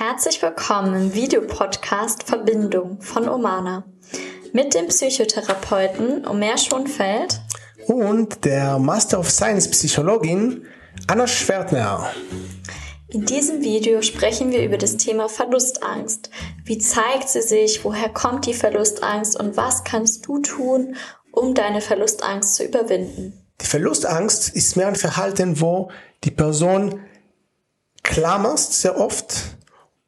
Herzlich willkommen im Videopodcast Verbindung von Omana mit dem Psychotherapeuten Omer Schonfeld und der Master of Science Psychologin Anna Schwertner. In diesem Video sprechen wir über das Thema Verlustangst. Wie zeigt sie sich? Woher kommt die Verlustangst? Und was kannst du tun, um deine Verlustangst zu überwinden? Die Verlustangst ist mehr ein Verhalten, wo die Person klammert sehr oft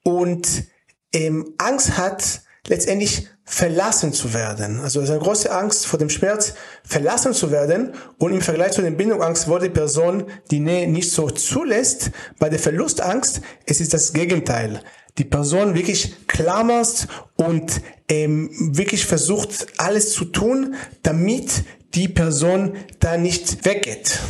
und ähm, Angst hat, letztendlich verlassen zu werden. Also es ist eine große Angst vor dem Schmerz, verlassen zu werden. Und im Vergleich zu der Bindungsangst, wo die Person die Nähe nicht so zulässt, bei der Verlustangst, es ist das Gegenteil. Die Person wirklich klammerst und ähm, wirklich versucht, alles zu tun, damit die Person da nicht weggeht.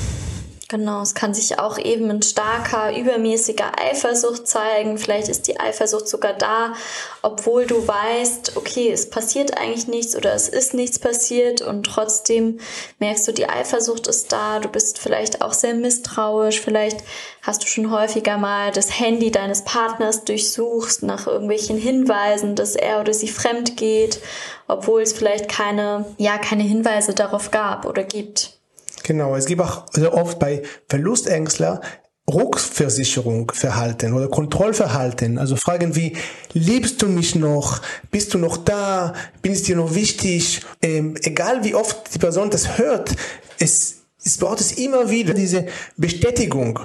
Genau, es kann sich auch eben ein starker, übermäßiger Eifersucht zeigen. Vielleicht ist die Eifersucht sogar da, obwohl du weißt, okay, es passiert eigentlich nichts oder es ist nichts passiert und trotzdem merkst du, die Eifersucht ist da. Du bist vielleicht auch sehr misstrauisch. Vielleicht hast du schon häufiger mal das Handy deines Partners durchsuchst nach irgendwelchen Hinweisen, dass er oder sie fremd geht, obwohl es vielleicht keine, ja, keine Hinweise darauf gab oder gibt. Genau, es gibt auch sehr oft bei Verlustängstler Rückversicherung verhalten oder Kontrollverhalten. Also Fragen wie, liebst du mich noch? Bist du noch da? Bin ich dir noch wichtig? Ähm, egal wie oft die Person das hört, es, es braucht es immer wieder diese Bestätigung.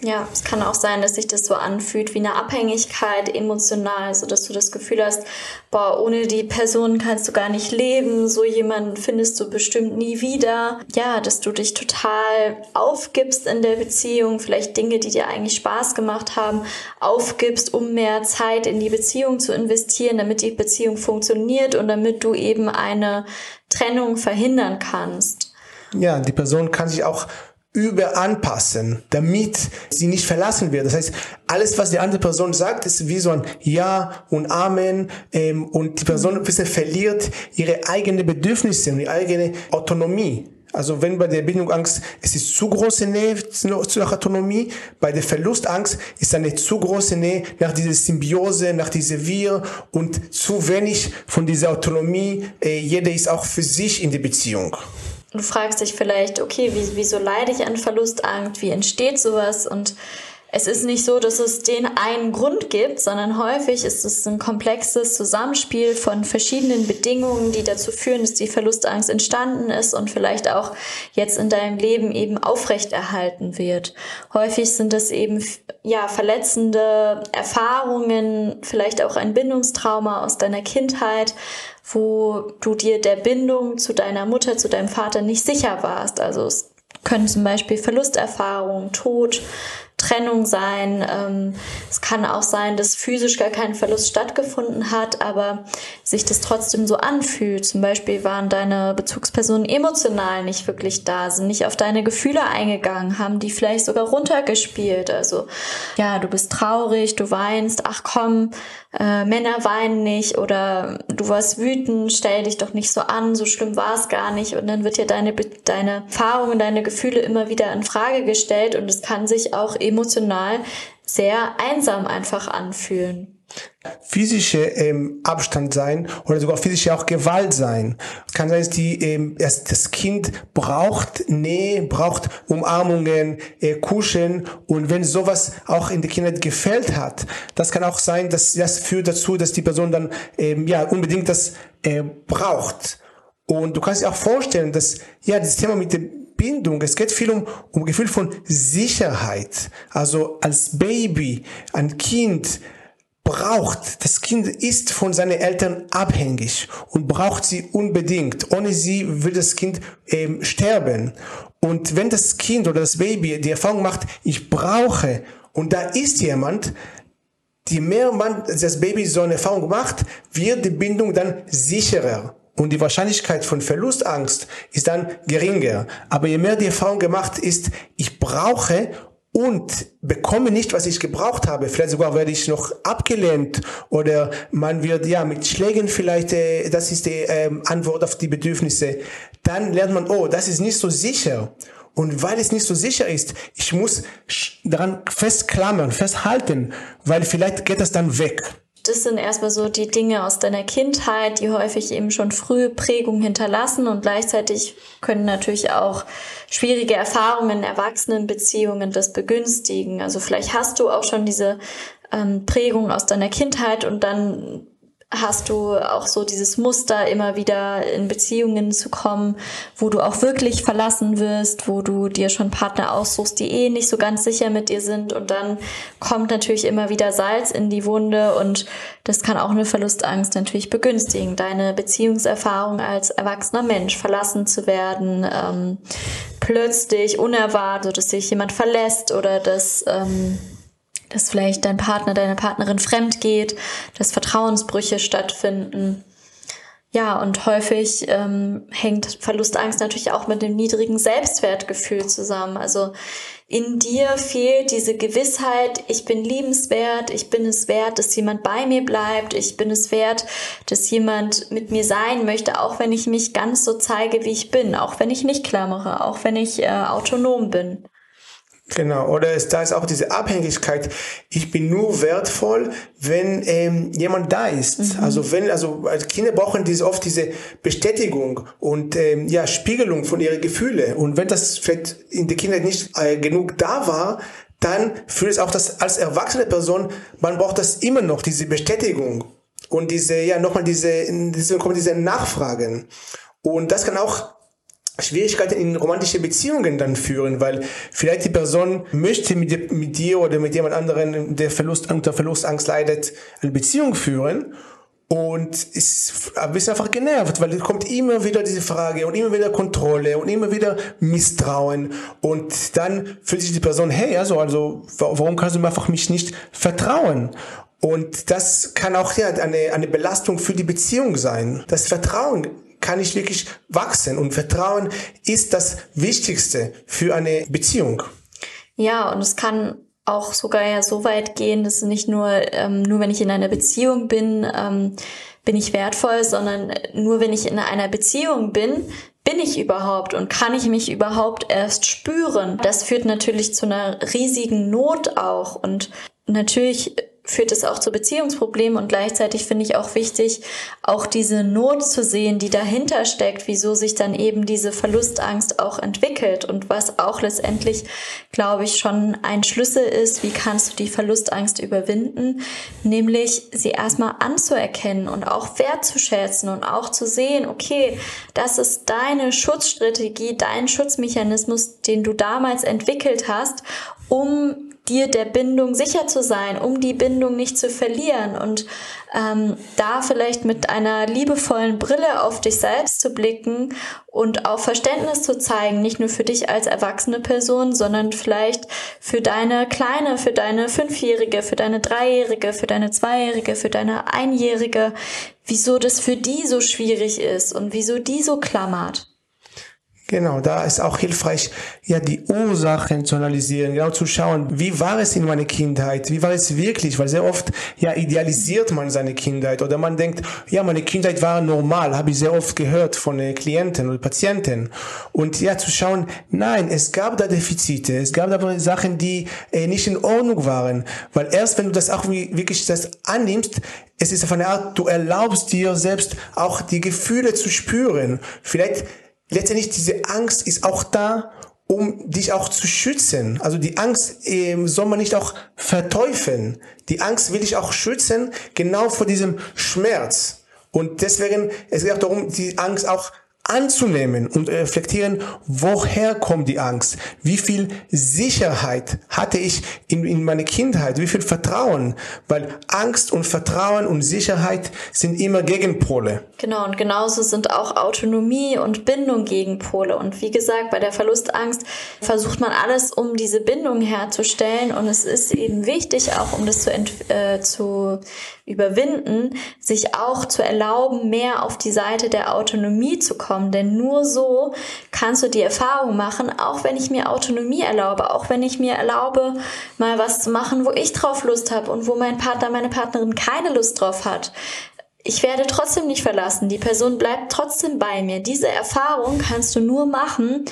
Ja, es kann auch sein, dass sich das so anfühlt wie eine Abhängigkeit emotional, so dass du das Gefühl hast, boah, ohne die Person kannst du gar nicht leben, so jemanden findest du bestimmt nie wieder. Ja, dass du dich total aufgibst in der Beziehung, vielleicht Dinge, die dir eigentlich Spaß gemacht haben, aufgibst, um mehr Zeit in die Beziehung zu investieren, damit die Beziehung funktioniert und damit du eben eine Trennung verhindern kannst. Ja, die Person kann sich auch überanpassen, damit sie nicht verlassen wird. Das heißt, alles, was die andere Person sagt, ist wie so ein Ja und Amen ähm, und die Person ein bisschen verliert ihre eigenen Bedürfnisse und ihre eigene Autonomie. Also wenn bei der Bindungsangst es ist zu große Nähe zur Autonomie, bei der Verlustangst ist eine zu große Nähe nach dieser Symbiose, nach dieser Wir und zu wenig von dieser Autonomie. Äh, jeder ist auch für sich in der Beziehung. Du fragst dich vielleicht, okay, wie, wieso leide ich an Verlustangst? Wie entsteht sowas? Und es ist nicht so, dass es den einen Grund gibt, sondern häufig ist es ein komplexes Zusammenspiel von verschiedenen Bedingungen, die dazu führen, dass die Verlustangst entstanden ist und vielleicht auch jetzt in deinem Leben eben aufrechterhalten wird. Häufig sind es eben, ja, verletzende Erfahrungen, vielleicht auch ein Bindungstrauma aus deiner Kindheit, wo du dir der Bindung zu deiner Mutter, zu deinem Vater nicht sicher warst. Also es können zum Beispiel Verlusterfahrungen, Tod, Trennung sein. Ähm, es kann auch sein, dass physisch gar kein Verlust stattgefunden hat, aber sich das trotzdem so anfühlt. Zum Beispiel waren deine Bezugspersonen emotional nicht wirklich da, sind nicht auf deine Gefühle eingegangen, haben die vielleicht sogar runtergespielt. Also ja, du bist traurig, du weinst, ach komm, äh, Männer weinen nicht oder du warst wütend, stell dich doch nicht so an, so schlimm war es gar nicht. Und dann wird ja deine, deine Erfahrungen, deine Gefühle immer wieder in Frage gestellt und es kann sich auch emotional sehr einsam einfach anfühlen physische ähm, Abstand sein oder sogar physische auch Gewalt sein. Kann sein, dass die ähm, dass das Kind braucht Nähe, braucht Umarmungen, äh, Kuscheln und wenn sowas auch in der Kindheit gefällt hat, das kann auch sein, dass das führt dazu, dass die Person dann ähm, ja unbedingt das äh, braucht. Und du kannst dir auch vorstellen, dass ja das Thema mit dem Bindung, es geht viel um, um Gefühl von Sicherheit. Also als Baby, ein Kind braucht, das Kind ist von seinen Eltern abhängig und braucht sie unbedingt. Ohne sie wird das Kind ähm, sterben. Und wenn das Kind oder das Baby die Erfahrung macht, ich brauche, und da ist jemand, je mehr man das Baby so eine Erfahrung macht, wird die Bindung dann sicherer. Und die Wahrscheinlichkeit von Verlustangst ist dann geringer. Aber je mehr die Erfahrung gemacht ist, ich brauche und bekomme nicht, was ich gebraucht habe. Vielleicht sogar werde ich noch abgelehnt oder man wird ja mit Schlägen vielleicht, äh, das ist die ähm, Antwort auf die Bedürfnisse. Dann lernt man, oh, das ist nicht so sicher. Und weil es nicht so sicher ist, ich muss daran festklammern, festhalten, weil vielleicht geht das dann weg. Das sind erstmal so die Dinge aus deiner Kindheit, die häufig eben schon früh Prägung hinterlassen und gleichzeitig können natürlich auch schwierige Erfahrungen in Erwachsenenbeziehungen das begünstigen. Also vielleicht hast du auch schon diese ähm, Prägung aus deiner Kindheit und dann hast du auch so dieses Muster, immer wieder in Beziehungen zu kommen, wo du auch wirklich verlassen wirst, wo du dir schon Partner aussuchst, die eh nicht so ganz sicher mit dir sind und dann kommt natürlich immer wieder Salz in die Wunde und das kann auch eine Verlustangst natürlich begünstigen. Deine Beziehungserfahrung als erwachsener Mensch, verlassen zu werden, ähm, plötzlich unerwartet, dass sich jemand verlässt oder dass ähm, dass vielleicht dein Partner, deine Partnerin fremd geht, dass Vertrauensbrüche stattfinden. Ja, und häufig ähm, hängt Verlustangst natürlich auch mit dem niedrigen Selbstwertgefühl zusammen. Also in dir fehlt diese Gewissheit, ich bin liebenswert, ich bin es wert, dass jemand bei mir bleibt, ich bin es wert, dass jemand mit mir sein möchte, auch wenn ich mich ganz so zeige, wie ich bin, auch wenn ich nicht klammere, auch wenn ich äh, autonom bin. Genau, oder es, da ist auch diese Abhängigkeit. Ich bin nur wertvoll, wenn ähm, jemand da ist. Mhm. Also wenn, also als Kinder brauchen diese oft diese Bestätigung und ähm, ja Spiegelung von ihren Gefühlen. Und wenn das vielleicht in der Kindheit nicht äh, genug da war, dann fühlt es auch das als erwachsene Person, man braucht das immer noch diese Bestätigung und diese ja nochmal diese, diese kommen diese Nachfragen. Und das kann auch Schwierigkeiten in romantische Beziehungen dann führen, weil vielleicht die Person möchte mit, mit dir oder mit jemand anderen, der Verlust, unter Verlustangst leidet, eine Beziehung führen und ist ein bisschen einfach genervt, weil kommt immer wieder diese Frage und immer wieder Kontrolle und immer wieder Misstrauen und dann fühlt sich die Person, hey, also, also warum kannst du mir einfach mich nicht vertrauen? Und das kann auch ja eine, eine Belastung für die Beziehung sein. Das Vertrauen kann ich wirklich wachsen. Und Vertrauen ist das Wichtigste für eine Beziehung. Ja, und es kann auch sogar ja so weit gehen, dass nicht nur, ähm, nur wenn ich in einer Beziehung bin, ähm, bin ich wertvoll, sondern nur wenn ich in einer Beziehung bin, bin ich überhaupt und kann ich mich überhaupt erst spüren. Das führt natürlich zu einer riesigen Not auch und natürlich führt es auch zu Beziehungsproblemen und gleichzeitig finde ich auch wichtig, auch diese Not zu sehen, die dahinter steckt, wieso sich dann eben diese Verlustangst auch entwickelt und was auch letztendlich, glaube ich, schon ein Schlüssel ist, wie kannst du die Verlustangst überwinden, nämlich sie erstmal anzuerkennen und auch wertzuschätzen und auch zu sehen, okay, das ist deine Schutzstrategie, dein Schutzmechanismus, den du damals entwickelt hast, um dir der Bindung sicher zu sein, um die Bindung nicht zu verlieren und ähm, da vielleicht mit einer liebevollen Brille auf dich selbst zu blicken und auch Verständnis zu zeigen, nicht nur für dich als erwachsene Person, sondern vielleicht für deine Kleine, für deine Fünfjährige, für deine Dreijährige, für deine Zweijährige, für deine Einjährige, wieso das für die so schwierig ist und wieso die so klammert. Genau, da ist auch hilfreich, ja, die Ursachen zu analysieren, genau zu schauen, wie war es in meiner Kindheit, wie war es wirklich, weil sehr oft, ja, idealisiert man seine Kindheit oder man denkt, ja, meine Kindheit war normal, habe ich sehr oft gehört von äh, Klienten oder Patienten. Und ja, zu schauen, nein, es gab da Defizite, es gab da Sachen, die äh, nicht in Ordnung waren, weil erst wenn du das auch wirklich das annimmst, es ist auf eine Art, du erlaubst dir selbst auch die Gefühle zu spüren. Vielleicht letztendlich diese Angst ist auch da, um dich auch zu schützen. Also die Angst ähm, soll man nicht auch verteufeln. Die Angst will dich auch schützen, genau vor diesem Schmerz. Und deswegen, es geht auch darum, die Angst auch anzunehmen und reflektieren, woher kommt die Angst? Wie viel Sicherheit hatte ich in, in meiner Kindheit? Wie viel Vertrauen? Weil Angst und Vertrauen und Sicherheit sind immer Gegenpole. Genau, und genauso sind auch Autonomie und Bindung Gegenpole. Und wie gesagt, bei der Verlustangst versucht man alles, um diese Bindung herzustellen. Und es ist eben wichtig, auch um das zu, äh, zu überwinden, sich auch zu erlauben, mehr auf die Seite der Autonomie zu kommen. Denn nur so kannst du die Erfahrung machen, auch wenn ich mir Autonomie erlaube, auch wenn ich mir erlaube, mal was zu machen, wo ich drauf Lust habe und wo mein Partner, meine Partnerin keine Lust drauf hat. Ich werde trotzdem nicht verlassen. Die Person bleibt trotzdem bei mir. Diese Erfahrung kannst du nur machen,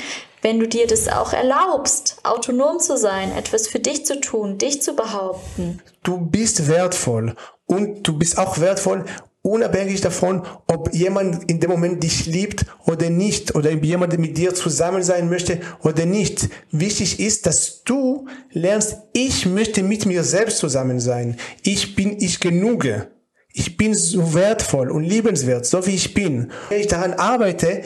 wenn du dir das auch erlaubst, autonom zu sein, etwas für dich zu tun, dich zu behaupten. Du bist wertvoll und du bist auch wertvoll unabhängig davon, ob jemand in dem Moment dich liebt oder nicht, oder jemand mit dir zusammen sein möchte oder nicht. Wichtig ist, dass du lernst, ich möchte mit mir selbst zusammen sein. Ich bin ich genuge. Ich bin so wertvoll und liebenswert, so wie ich bin. Wenn ich daran arbeite,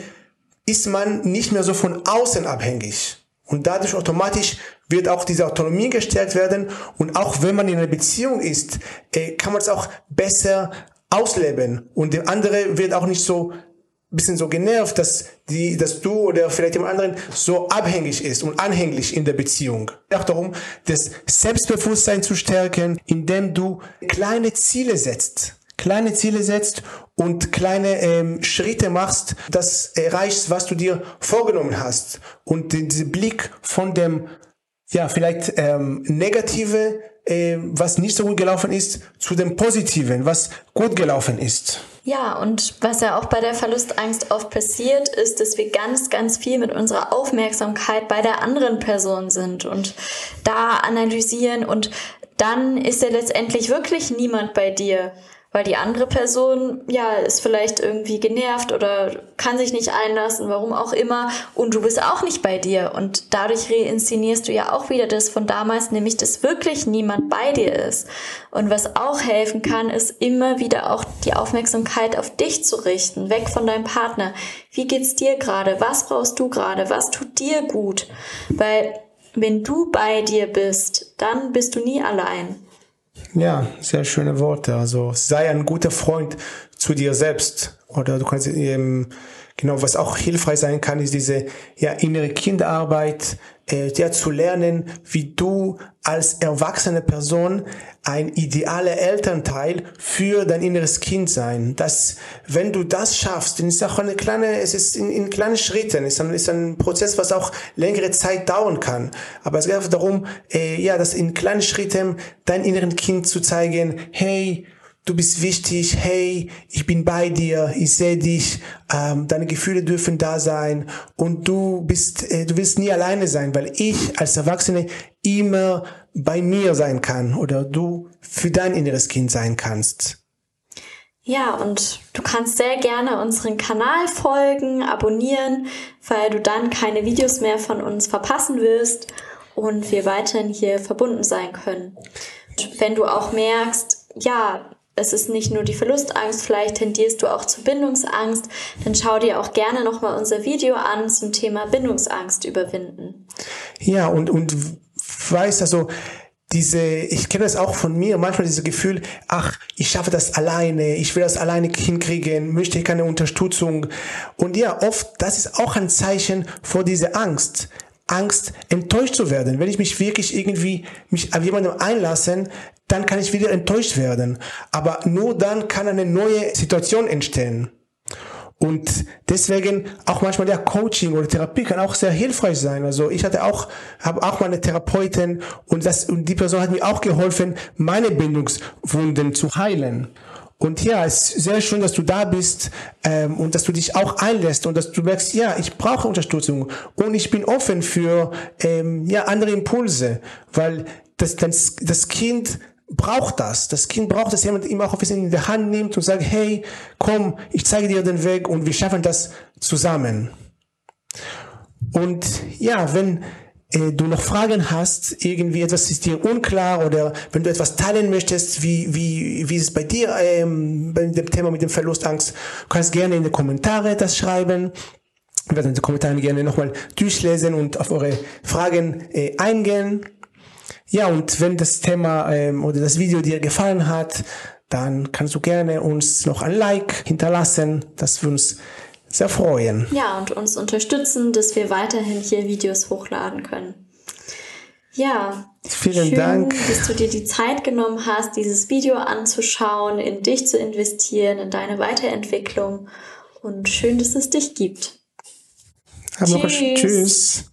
ist man nicht mehr so von außen abhängig. Und dadurch automatisch wird auch diese Autonomie gestärkt werden. Und auch wenn man in einer Beziehung ist, äh, kann man es auch besser ausleben. Und der andere wird auch nicht so bisschen so genervt, dass die, dass du oder vielleicht jemand anderen so abhängig ist und anhänglich in der Beziehung. Auch darum, das Selbstbewusstsein zu stärken, indem du kleine Ziele setzt, kleine Ziele setzt und kleine ähm, Schritte machst, das erreichst, was du dir vorgenommen hast. Und diesen Blick von dem ja vielleicht ähm, negative äh, was nicht so gut gelaufen ist, zu dem Positiven, was gut gelaufen ist. Ja, und was ja auch bei der Verlustangst oft passiert, ist, dass wir ganz, ganz viel mit unserer Aufmerksamkeit bei der anderen Person sind und da analysieren und dann ist ja letztendlich wirklich niemand bei dir weil die andere Person ja ist vielleicht irgendwie genervt oder kann sich nicht einlassen, warum auch immer und du bist auch nicht bei dir und dadurch reinszenierst du ja auch wieder das von damals, nämlich dass wirklich niemand bei dir ist. Und was auch helfen kann, ist immer wieder auch die Aufmerksamkeit auf dich zu richten, weg von deinem Partner. Wie geht's dir gerade? Was brauchst du gerade? Was tut dir gut? Weil wenn du bei dir bist, dann bist du nie allein. Ja, sehr schöne Worte. Also sei ein guter Freund zu dir selbst. Oder du kannst eben, genau, was auch hilfreich sein kann, ist diese ja, innere Kinderarbeit, äh, ja, zu lernen, wie du als erwachsene Person ein idealer Elternteil für dein inneres Kind sein. Das, wenn du das schaffst, dann ist auch eine kleine, es ist in, in kleinen Schritten, ist ein, ist ein Prozess, was auch längere Zeit dauern kann. Aber es geht einfach darum, äh, ja, das in kleinen Schritten dein inneren Kind zu zeigen, hey, du bist wichtig, hey, ich bin bei dir, ich sehe dich, ähm, deine Gefühle dürfen da sein und du bist, äh, du wirst nie alleine sein, weil ich als Erwachsene immer bei mir sein kann oder du für dein inneres Kind sein kannst. Ja, und du kannst sehr gerne unseren Kanal folgen, abonnieren, weil du dann keine Videos mehr von uns verpassen wirst und wir weiterhin hier verbunden sein können. Und wenn du auch merkst, ja, es ist nicht nur die Verlustangst, vielleicht tendierst du auch zur Bindungsangst, dann schau dir auch gerne nochmal unser Video an zum Thema Bindungsangst überwinden. Ja, und, und weiß also, diese, ich kenne das auch von mir, manchmal dieses Gefühl, ach, ich schaffe das alleine, ich will das alleine hinkriegen, möchte keine Unterstützung. Und ja, oft, das ist auch ein Zeichen vor dieser Angst. Angst, enttäuscht zu werden. Wenn ich mich wirklich irgendwie mich auf jemanden einlassen, dann kann ich wieder enttäuscht werden. Aber nur dann kann eine neue Situation entstehen. Und deswegen auch manchmal der Coaching oder Therapie kann auch sehr hilfreich sein. Also ich hatte auch, habe auch meine Therapeutin und das, und die Person hat mir auch geholfen, meine Bindungswunden zu heilen. Und ja, es ist sehr schön, dass du da bist ähm, und dass du dich auch einlässt und dass du merkst, ja, ich brauche Unterstützung und ich bin offen für ähm, ja andere Impulse, weil das, das, das Kind braucht das. Das Kind braucht, dass jemand ihm auch ein bisschen in der Hand nimmt und sagt, hey, komm, ich zeige dir den Weg und wir schaffen das zusammen. Und ja, wenn äh, du noch Fragen hast, irgendwie etwas ist dir unklar oder wenn du etwas teilen möchtest, wie, wie, wie ist es bei dir ähm, bei dem Thema mit dem Verlustangst, kannst gerne in die Kommentare das schreiben. Wir werden die Kommentare gerne nochmal durchlesen und auf eure Fragen äh, eingehen. Ja, und wenn das Thema ähm, oder das Video dir gefallen hat, dann kannst du gerne uns noch ein Like hinterlassen. Das würde uns sehr freuen. Ja, und uns unterstützen, dass wir weiterhin hier Videos hochladen können. Ja, vielen schön, Dank, dass du dir die Zeit genommen hast, dieses Video anzuschauen, in dich zu investieren, in deine Weiterentwicklung. Und schön, dass es dich gibt. Tschüss. Tschüss.